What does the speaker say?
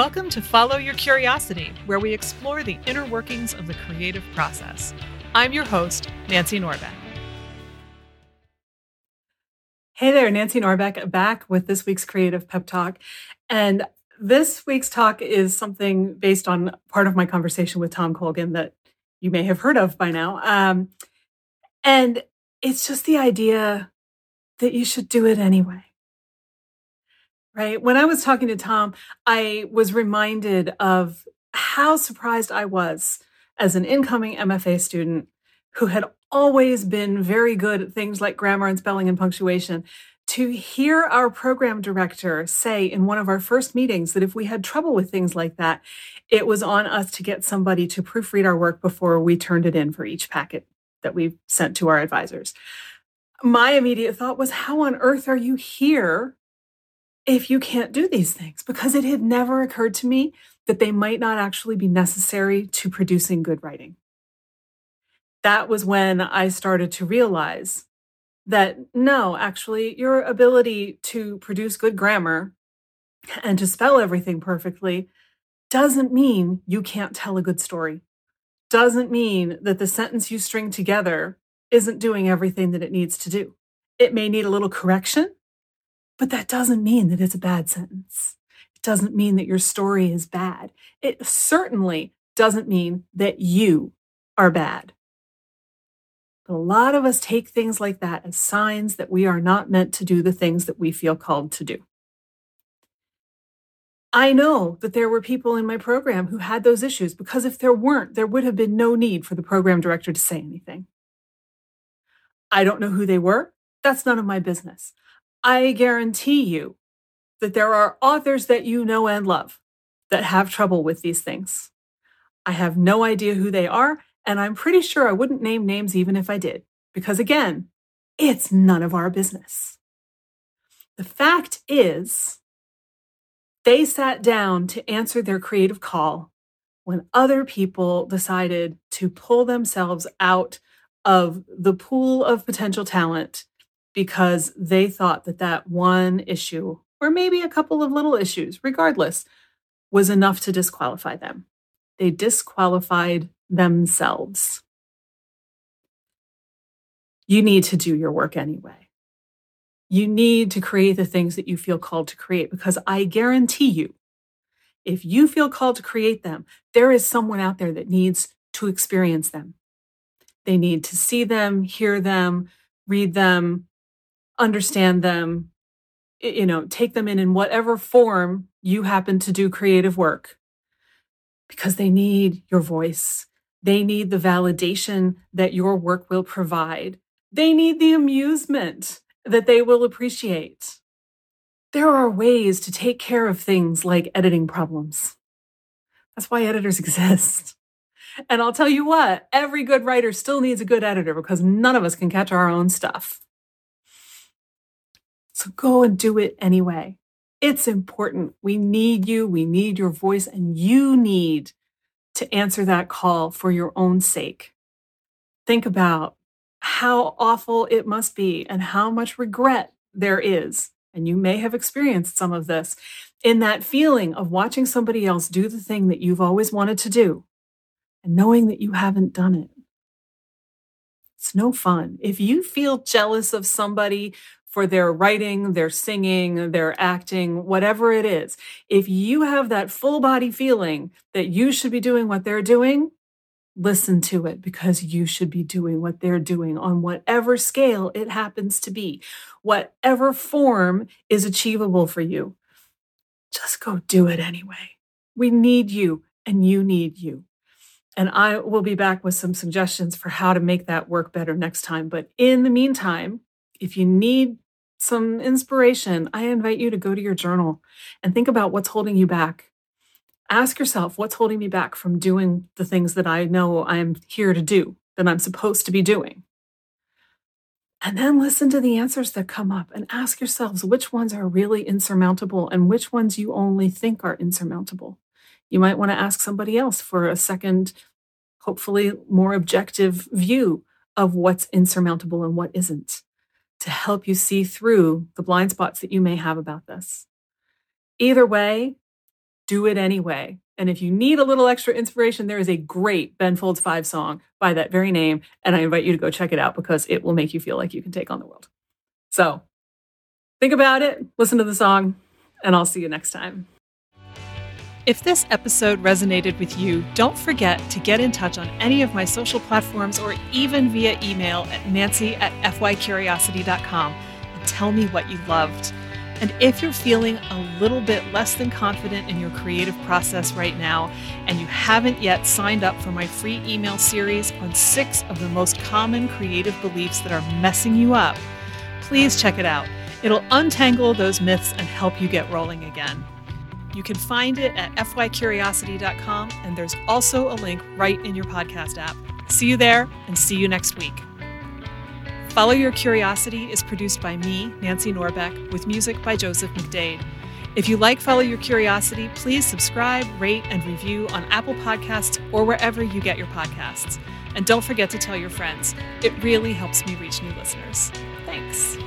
Welcome to Follow Your Curiosity, where we explore the inner workings of the creative process. I'm your host, Nancy Norbeck. Hey there, Nancy Norbeck, back with this week's Creative Pep Talk. And this week's talk is something based on part of my conversation with Tom Colgan that you may have heard of by now. Um, and it's just the idea that you should do it anyway. Right. When I was talking to Tom, I was reminded of how surprised I was as an incoming MFA student who had always been very good at things like grammar and spelling and punctuation to hear our program director say in one of our first meetings that if we had trouble with things like that, it was on us to get somebody to proofread our work before we turned it in for each packet that we sent to our advisors. My immediate thought was, how on earth are you here if you can't do these things? Because it had never occurred to me that they might not actually be necessary to producing good writing. That was when I started to realize that no, actually, your ability to produce good grammar and to spell everything perfectly doesn't mean you can't tell a good story. Doesn't mean that the sentence you string together isn't doing everything that it needs to do. It may need a little correction, but that doesn't mean that it's a bad sentence. It doesn't mean that your story is bad. It certainly doesn't mean that you are bad. But a lot of us take things like that as signs that we are not meant to do the things that we feel called to do. I know that there were people in my program who had those issues because if there weren't, there would have been no need for the program director to say anything. I don't know who they were. That's none of my business. I guarantee you that there are authors that you know and love that have trouble with these things. I have no idea who they are, and I'm pretty sure I wouldn't name names even if I did, because again, it's none of our business. The fact is, they sat down to answer their creative call when other people decided to pull themselves out of the pool of potential talent because they thought that that one issue, or maybe a couple of little issues, regardless, was enough to disqualify them. They disqualified themselves. You need to do your work anyway. You need to create the things that you feel called to create because I guarantee you, if you feel called to create them, there is someone out there that needs to experience them. They need to see them, hear them, read them, understand them, you know, take them in in whatever form you happen to do creative work because they need your voice. They need the validation that your work will provide. They need the amusement that they will appreciate. There are ways to take care of things like editing problems. That's why editors exist. And I'll tell you what, every good writer still needs a good editor because none of us can catch our own stuff. So go and do it anyway. It's important. We need you. We need your voice, and you need to answer that call for your own sake. Think about how awful it must be and how much regret there is. And you may have experienced some of this in that feeling of watching somebody else do the thing that you've always wanted to do and knowing that you haven't done it. It's no fun. If you feel jealous of somebody for their writing, their singing, their acting, whatever it is, if you have that full body feeling that you should be doing what they're doing, listen to it because you should be doing what they're doing on whatever scale it happens to be, whatever form is achievable for you. Just go do it anyway. We need you and you need you. And I will be back with some suggestions for how to make that work better next time. But in the meantime, if you need some inspiration, I invite you to go to your journal and think about what's holding you back. Ask yourself, what's holding me back from doing the things that I know I'm here to do, that I'm supposed to be doing? And then listen to the answers that come up and ask yourselves which ones are really insurmountable and which ones you only think are insurmountable. You might want to ask somebody else for a second, hopefully more objective view of what's insurmountable and what isn't to help you see through the blind spots that you may have about this. Either way, do it anyway. And if you need a little extra inspiration, there is a great Ben Folds Five song by that very name. And I invite you to go check it out because it will make you feel like you can take on the world. So think about it, listen to the song, and I'll see you next time. If this episode resonated with you, don't forget to get in touch on any of my social platforms or even via email at nancy at fycuriosity.com and tell me what you loved. And if you're feeling a little bit less than confident in your creative process right now, and you haven't yet signed up for my free email series on six of the most common creative beliefs that are messing you up, please check it out. It'll untangle those myths and help you get rolling again. You can find it at fycuriosity.com, and there's also a link right in your podcast app. See you there, and see you next week. Follow Your Curiosity is produced by me, Nancy Norbeck, with music by Joseph McDade. If you like Follow Your Curiosity, please subscribe, rate, and review on Apple Podcasts or wherever you get your podcasts. And don't forget to tell your friends. It really helps me reach new listeners. Thanks.